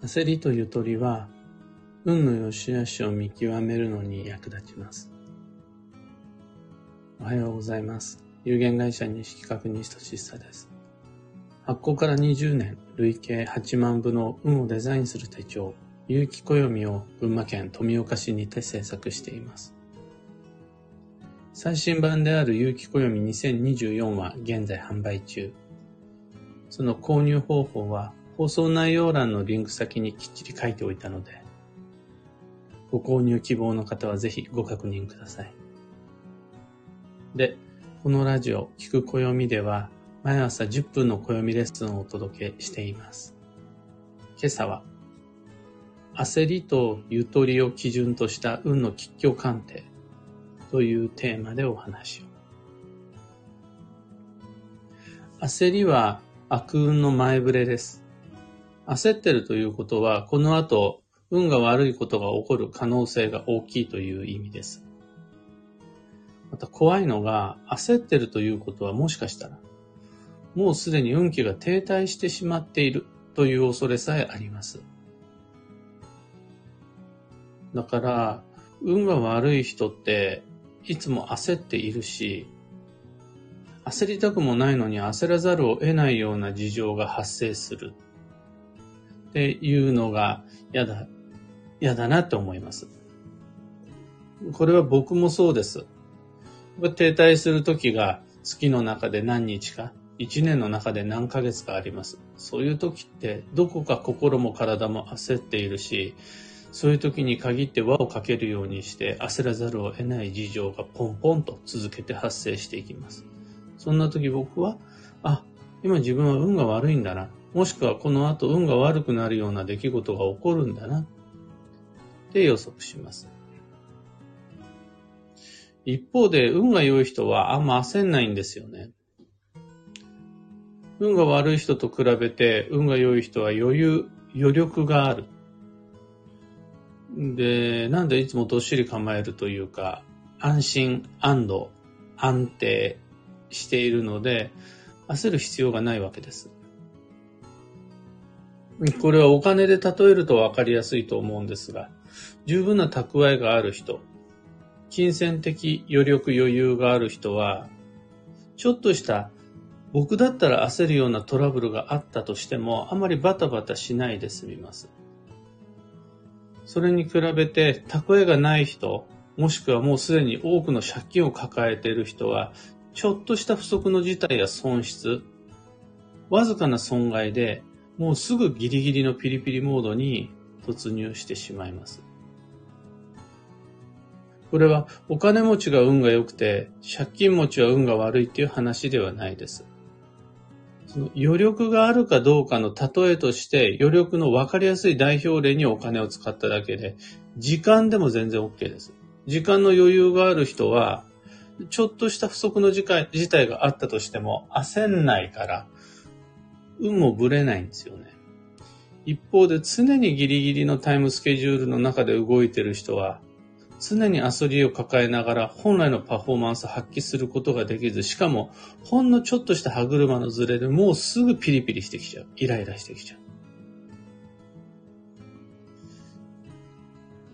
焦りとゆとりは、運の良し悪しを見極めるのに役立ちます。おはようございます。有限会社西企画西俊久です。発行から20年、累計8万部の運をデザインする手帳、有機暦を群馬県富岡市にて制作しています。最新版である有機暦2024は現在販売中。その購入方法は放送内容欄のリンク先にきっちり書いておいたので、ご購入希望の方はぜひご確認ください。で、このラジオ、聞く暦では、毎朝10分の暦レッスンをお届けしています。今朝は、焦りとゆとりを基準とした運の吉凶鑑定というテーマでお話を。焦りは悪運の前触れです。焦ってるということは、この後、運が悪いことが起こる可能性が大きいという意味です。また怖いのが、焦ってるということはもしかしたら、もうすでに運気が停滞してしまっているという恐れさえあります。だから、運が悪い人っていつも焦っているし、焦りたくもないのに焦らざるを得ないような事情が発生するっていうのが嫌だ、嫌だなって思います。これは僕もそうです。停滞する時が月の中で何日か、一年の中で何ヶ月かあります。そういう時ってどこか心も体も焦っているし、そういう時に限って輪をかけるようにして焦らざるを得ない事情がポンポンと続けて発生していきます。そんな時僕は、あ、今自分は運が悪いんだな。もしくはこの後運が悪くなるような出来事が起こるんだな。って予測します。一方で運が良い人はあんま焦んないんですよね。運が悪い人と比べて運が良い人は余裕、余力がある。で、なんでいつもどっしり構えるというか、安心、安堵、安定しているので、焦る必要がないわけです。これはお金で例えると分かりやすいと思うんですが、十分な蓄えがある人、金銭的余力余裕がある人は、ちょっとした僕だったら焦るようなトラブルがあったとしても、あまりバタバタしないで済みます。それに比べて、蓄えがない人、もしくはもうすでに多くの借金を抱えている人は、ちょっとした不足の事態や損失、わずかな損害でもうすぐギリギリのピリピリモードに突入してしまいます。これはお金持ちが運が良くて借金持ちは運が悪いっていう話ではないです。その余力があるかどうかの例えとして余力の分かりやすい代表例にお金を使っただけで時間でも全然 OK です。時間の余裕がある人はちょっとした不足の事態があったとしても焦んないから運もぶれないんですよね。一方で常にギリギリのタイムスケジュールの中で動いてる人は、常に焦りを抱えながら本来のパフォーマンスを発揮することができず、しかもほんのちょっとした歯車のズレでもうすぐピリピリしてきちゃう。イライラしてきちゃう。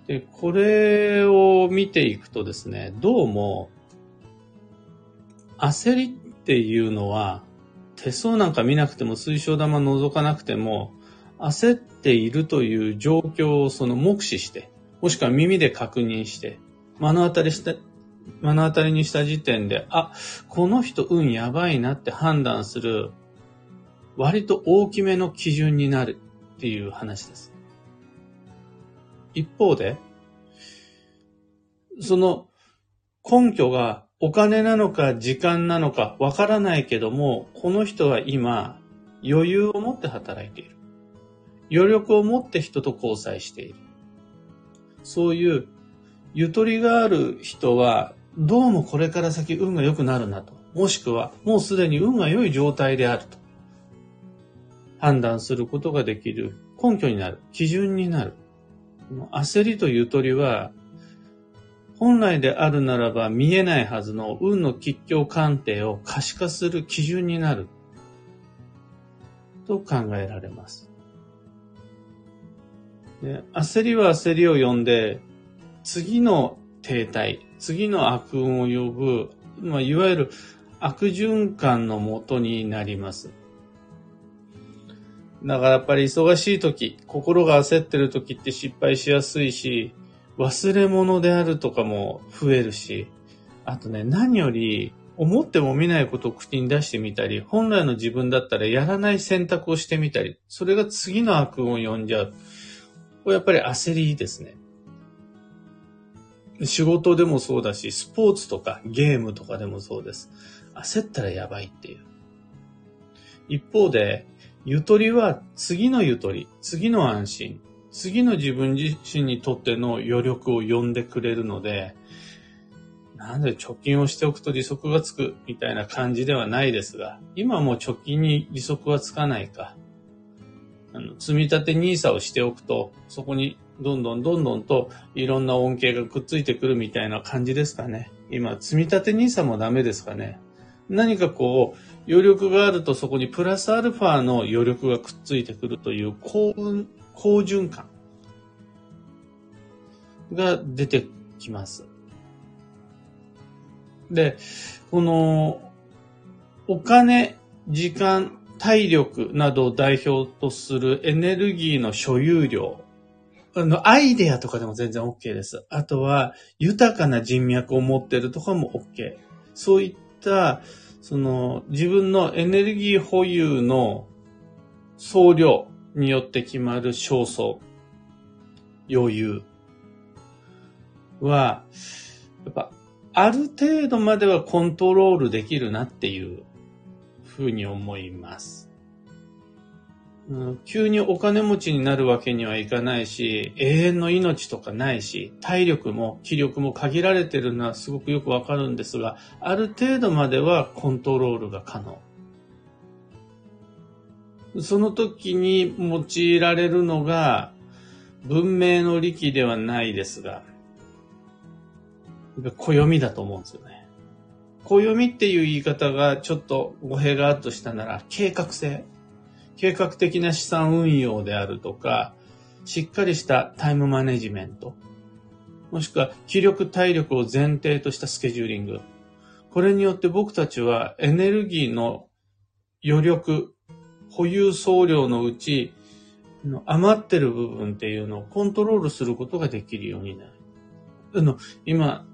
で、これを見ていくとですね、どうも、焦りっていうのは、手相なんか見なくても水晶玉覗かなくても、焦っているという状況をその目視して、もしくは耳で確認して、目の当たりした、目の当たりにした時点で、あ、この人運やばいなって判断する、割と大きめの基準になるっていう話です。一方で、その根拠がお金なのか時間なのかわからないけども、この人は今余裕を持って働いている。余力を持って人と交際している。そういうゆとりがある人は、どうもこれから先運が良くなるなと。もしくは、もうすでに運が良い状態であると。判断することができる根拠になる。基準になる。焦りとゆとりは本来であるならば見えないはずの運の吉凶鑑定を可視化する基準になると考えられます。で焦りは焦りを呼んで、次の停滞、次の悪運を呼ぶ、まあ、いわゆる悪循環のもとになります。だからやっぱり忙しい時、心が焦ってる時って失敗しやすいし、忘れ物であるとかも増えるし、あとね、何より思っても見ないことを口に出してみたり、本来の自分だったらやらない選択をしてみたり、それが次の悪運を呼んじゃう。これやっぱり焦りですね。仕事でもそうだし、スポーツとかゲームとかでもそうです。焦ったらやばいっていう。一方で、ゆとりは次のゆとり、次の安心、次の自分自身にとっての余力を呼んでくれるので、なんで貯金をしておくと利息がつくみたいな感じではないですが、今も貯金に利息はつかないか。あの積み立て NISA をしておくと、そこにどんどんどんどんといろんな恩恵がくっついてくるみたいな感じですかね。今、積み立て NISA もダメですかね。何かこう、余力があるとそこにプラスアルファの余力がくっついてくるという幸運、好循環が出てきます。で、この、お金、時間、体力などを代表とするエネルギーの所有量。あの、アイデアとかでも全然 OK です。あとは、豊かな人脈を持ってるとかも OK。そういった、その、自分のエネルギー保有の総量によって決まる焦燥、余裕は、やっぱ、ある程度まではコントロールできるなっていうふうに思います。うん、急にお金持ちになるわけにはいかないし、永遠の命とかないし、体力も気力も限られてるのはすごくよくわかるんですが、ある程度まではコントロールが可能。その時に用いられるのが、文明の利器ではないですが、暦だと思うんですよね。暦っていう言い方がちょっと語弊があるとしたなら、計画性。計画的な資産運用であるとか、しっかりしたタイムマネジメント。もしくは気力体力を前提としたスケジューリング。これによって僕たちはエネルギーの余力、保有総量のうち、余ってる部分っていうのをコントロールすることができるようになる。あの、今、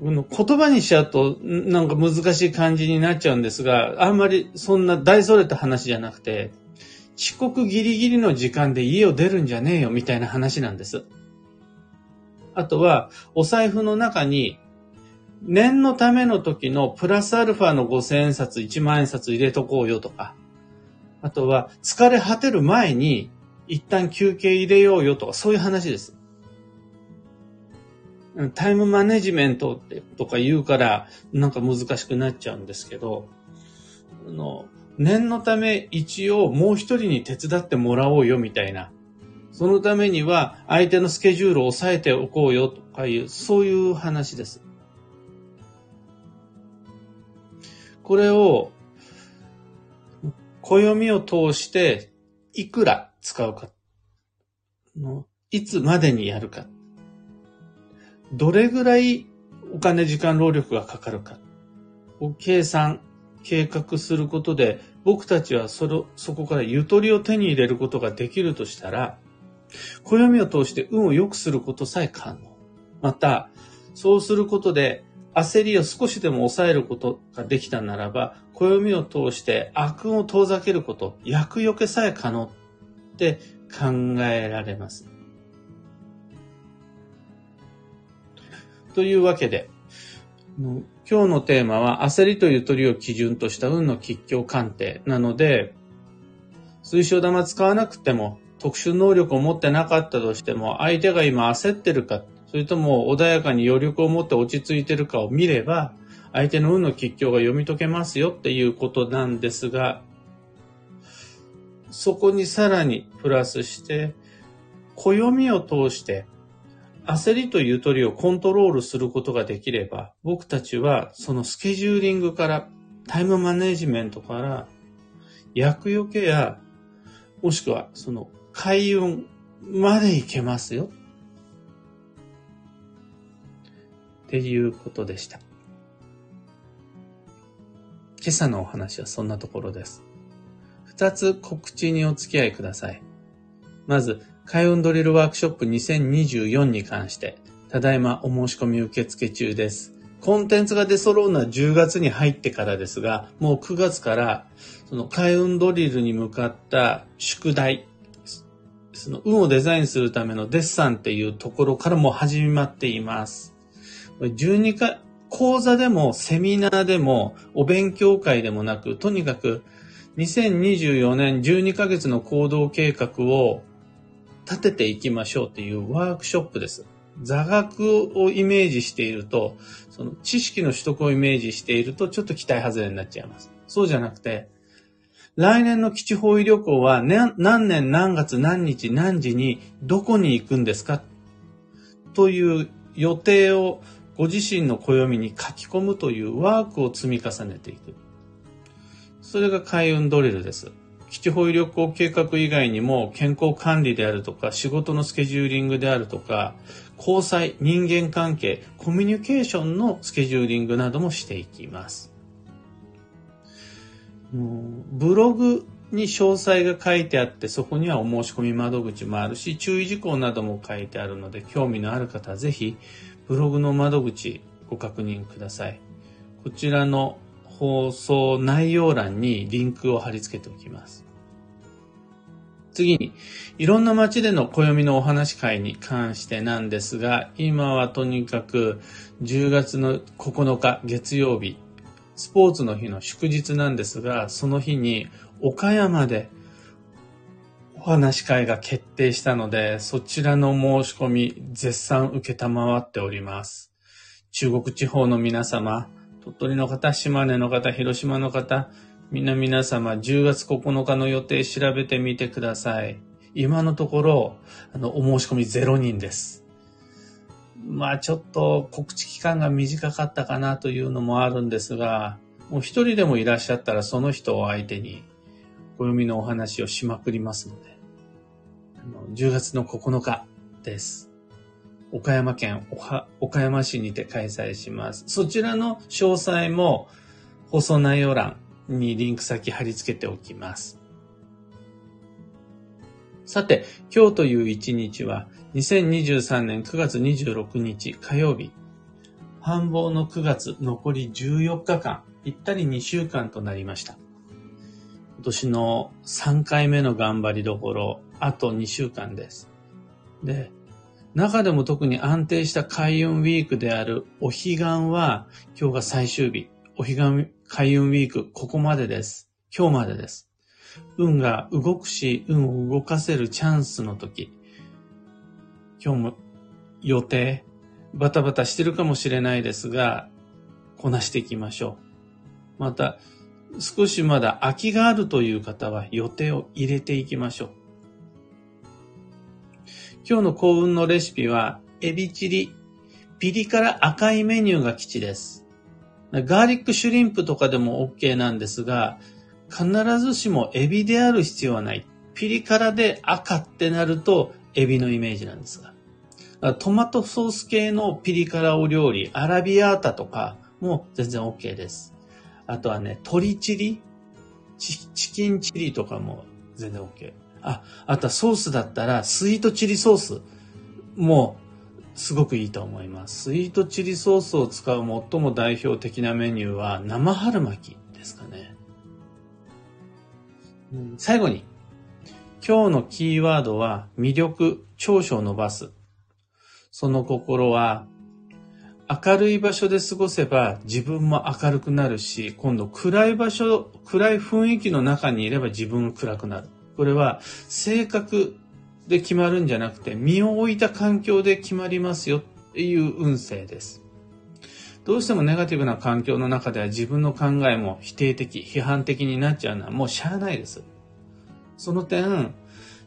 言葉にしちゃうと、なんか難しい感じになっちゃうんですが、あんまりそんな大それた話じゃなくて、遅刻ギリギリの時間で家を出るんじゃねえよみたいな話なんです。あとは、お財布の中に、念のための時のプラスアルファの5000円札、1万円札入れとこうよとか、あとは、疲れ果てる前に、一旦休憩入れようよとか、そういう話です。タイムマネジメントってとか言うから、なんか難しくなっちゃうんですけど、あの、念のため一応もう一人に手伝ってもらおうよみたいな。そのためには相手のスケジュールを抑えておこうよとかいう、そういう話です。これを、暦を通していくら使うか。いつまでにやるか。どれぐらいお金、時間、労力がかかるかを計算、計画することで、僕たちはその、そこからゆとりを手に入れることができるとしたら、暦を通して運を良くすることさえ可能。また、そうすることで焦りを少しでも抑えることができたならば、暦を通して悪運を遠ざけること、厄除けさえ可能って考えられます。というわけで、今日のテーマは焦りとゆとりを基準とした運の吉凶鑑定なので、水晶玉使わなくても特殊能力を持ってなかったとしても相手が今焦ってるか、それとも穏やかに余力を持って落ち着いてるかを見れば、相手の運の吉凶が読み解けますよっていうことなんですが、そこにさらにプラスして、暦を通して焦りとゆとりをコントロールすることができれば、僕たちはそのスケジューリングから、タイムマネジメントから、厄除けや、もしくはその開運までいけますよ。っていうことでした。今朝のお話はそんなところです。二つ告知にお付き合いください。まず、開運ドリルワークショップ2024に関して、ただいまお申し込み受付中です。コンテンツが出揃うのは10月に入ってからですが、もう9月から、その開運ドリルに向かった宿題、その運をデザインするためのデッサンっていうところからも始まっています。12回、講座でもセミナーでもお勉強会でもなく、とにかく2024年12ヶ月の行動計画を立てていきましょうっていうワークショップです。座学をイメージしていると、その知識の取得をイメージしているとちょっと期待外れになっちゃいます。そうじゃなくて、来年の基地方位旅行は何年何月何日何時にどこに行くんですか？という予定をご自身の暦に書き込むというワークを積み重ねていく。それが開運ドリルです。基地方位旅行計画以外にも健康管理であるとか仕事のスケジューリングであるとか交際、人間関係、コミュニケーションのスケジューリングなどもしていきます。ブログに詳細が書いてあってそこにはお申し込み窓口もあるし注意事項なども書いてあるので興味のある方はぜひブログの窓口ご確認ください。こちらの放送内容欄にリンクを貼り付けておきます。次に、いろんな街での暦のお話会に関してなんですが、今はとにかく10月の9日月曜日、スポーツの日の祝日なんですが、その日に岡山でお話会が決定したので、そちらの申し込み絶賛受けたまわっております。中国地方の皆様、鳥取の方、島根の方、広島の方、みんな皆様、10月9日の予定調べてみてください。今のところ、あの、お申し込み0人です。まあちょっと告知期間が短かったかなというのもあるんですが、もう一人でもいらっしゃったらその人を相手に暦のお話をしまくりますので、あの10月の9日です。岡山県岡山市にて開催します。そちらの詳細も放送内容欄にリンク先貼り付けておきます。さて、今日という一日は、2023年9月26日火曜日、繁忙の9月残り14日間、ぴったり2週間となりました。今年の3回目の頑張りどころ、あと2週間です。で、中でも特に安定した開運ウィークであるお彼岸は、今日が最終日。お彼岸開運ウィーク、ここまでです。今日までです。運が動くし、運を動かせるチャンスの時。今日も予定、バタバタしてるかもしれないですが、こなしていきましょう。また、少しまだ空きがあるという方は予定を入れていきましょう。今日の幸運のレシピは、エビチリ、ピリ辛赤いメニューが基地です。ガーリックシュリンプとかでも OK なんですが、必ずしもエビである必要はない。ピリ辛で赤ってなるとエビのイメージなんですが。トマトソース系のピリ辛お料理、アラビアータとかも全然 OK です。あとはね、鶏チリ？チキンチリとかも全然 OK。あ、あとはソースだったらスイートチリソースもすごくいいと思います。スイートチリソースを使う最も代表的なメニューは生春巻きですかね。最後に、今日のキーワードは魅力、長所を伸ばす。その心は、明るい場所で過ごせば自分も明るくなるし、今度暗い場所、暗い雰囲気の中にいれば自分暗くなる。これは性格で決まるんじゃなくて、身を置いた環境で決まりますよっていう運勢です。どうしてもネガティブな環境の中では自分の考えも否定的、批判的になっちゃうのはもうしゃあないです。その点、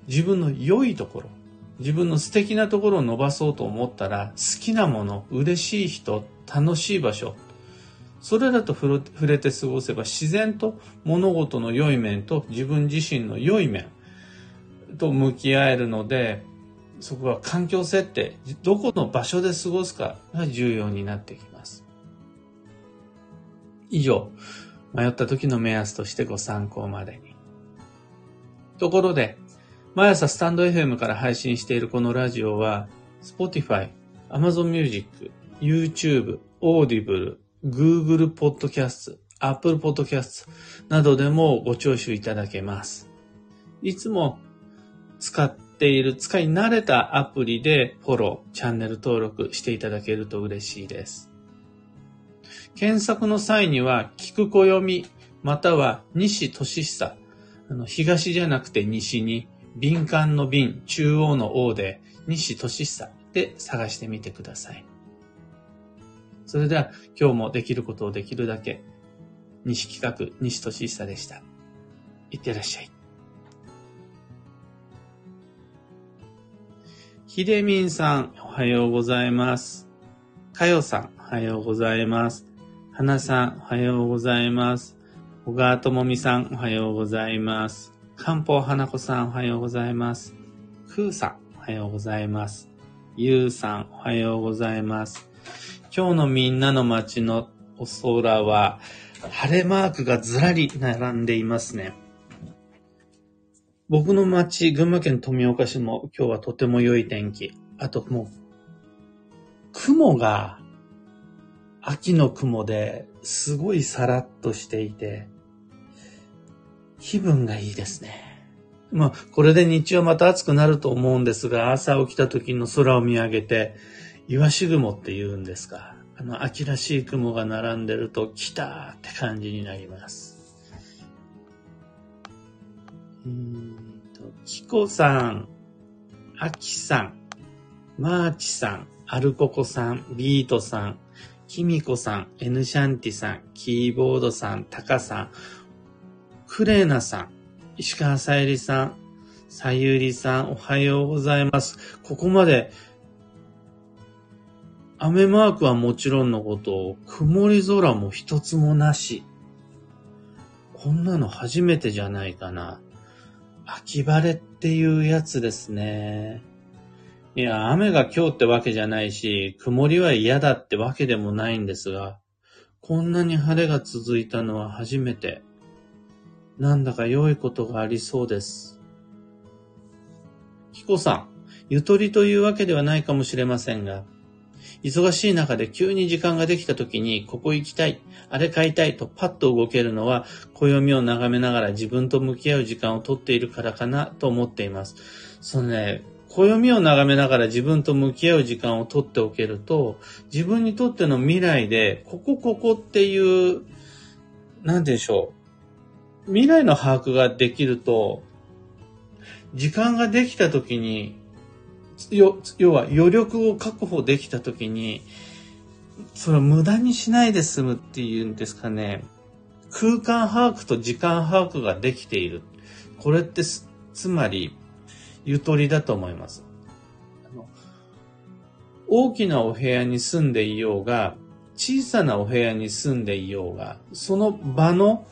自分の良いところ、自分の素敵なところを伸ばそうと思ったら、好きなもの、嬉しい人、楽しい場所、それらと触れて過ごせば自然と物事の良い面と自分自身の良い面、と向き合えるので、そこは環境設定、どこの場所で過ごすかが重要になってきます。以上、迷った時の目安としてご参考までに。ところで、毎朝スタンド FM から配信しているこのラジオは、Spotify、Amazon Music、YouTube、Audible、Google Podcast、Apple Podcast などでもご聴取いただけます。いつも使っている、使い慣れたアプリでフォロー、チャンネル登録していただけると嬉しいです。検索の際には、聞く暦、または西俊久、あの、東じゃなくて西に、敏感の敏、中央の王で、西俊久で探してみてください。それでは、今日もできることをできるだけ、西企画、西俊久でした。いってらっしゃい。ひでみんさん、おはようございます。かよさん、おはようございます。はなさん、おはようございます。小川ともみさん、おはようございます。かんぽうはなこさん、おはようございます。ふうさん、おはようございます。ゆうさん、おはようございます。今日のみんなの街のお空は、晴れマークがずらり並んでいますね。僕の町、群馬県富岡市も今日はとても良い天気。あともう、雲が秋の雲ですごいさらっとしていて、気分がいいですね。まあ、これで日中はまた暑くなると思うんですが、朝起きた時の空を見上げて、イワシ雲って言うんですか。あの、秋らしい雲が並んでると、来たって感じになります。うんと、キコさん、アキさん、マーチさん、アルココさん、ビートさん、キミコさん、エヌシャンティさん、キーボードさん、タカさん、クレーナさん、石川さゆりさん、さゆりさん、おはようございます。ここまで、雨マークはもちろんのこと、曇り空も一つもなし。こんなの初めてじゃないかな。秋晴れっていうやつですね。いや、雨が今日ってわけじゃないし、曇りは嫌だってわけでもないんですが、こんなに晴れが続いたのは初めて。なんだか良いことがありそうです。キコさん、ゆとりというわけではないかもしれませんが、忙しい中で急に時間ができた時に、ここ行きたい、あれ買いたいとパッと動けるのは、暦を眺めながら自分と向き合う時間をとっているからかなと思っています。そのね、暦を眺めながら自分と向き合う時間をとっておけると、自分にとっての未来で、ここここっていう、なんでしょう。未来の把握ができると、時間ができた時に、よ要は余力を確保できた時に、それを無駄にしないで済むっていうんですかね。空間把握と時間把握ができている。これってつまり、ゆとりだと思います。大きなお部屋に住んでいようが、小さなお部屋に住んでいようが、その場の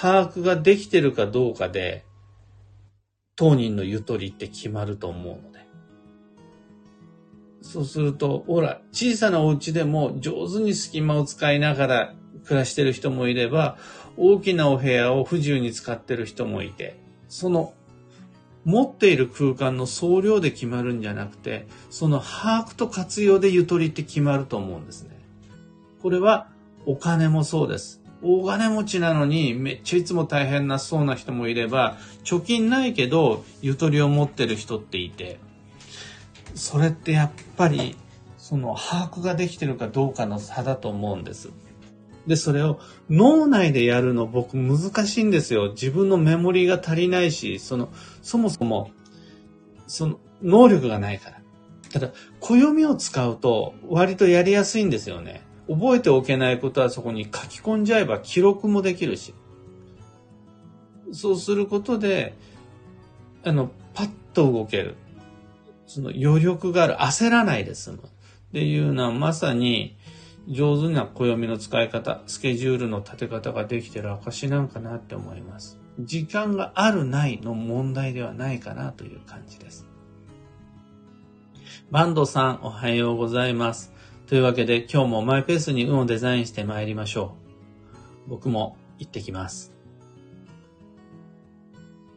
把握ができてるかどうかで、当人のゆとりって決まると思うので。そうすると、ほら、小さなお家でも上手に隙間を使いながら暮らしてる人もいれば、大きなお部屋を不自由に使ってる人もいて、その持っている空間の総量で決まるんじゃなくて、その把握と活用でゆとりって決まると思うんですね。これはお金もそうです。大金持ちなのにめっちゃいつも大変なそうな人もいれば、貯金ないけどゆとりを持ってる人っていて、それってやっぱりその把握ができてるかどうかの差だと思うんです。で、それを脳内でやるの僕難しいんですよ。自分のメモリーが足りないし、その、そもそも、その、能力がないから。ただ、暦を使うと割とやりやすいんですよね。覚えておけないことはそこに書き込んじゃえば記録もできるし。そうすることで、あの、パッと動ける。その余力がある。焦らないで済む。っていうのはまさに、上手な暦の使い方、スケジュールの立て方ができてる証なんかなって思います。時間があるないの問題ではないかなという感じです。バンドさん、おはようございます。というわけで今日もマイペースに運をデザインして参りましょう。僕も行ってきます。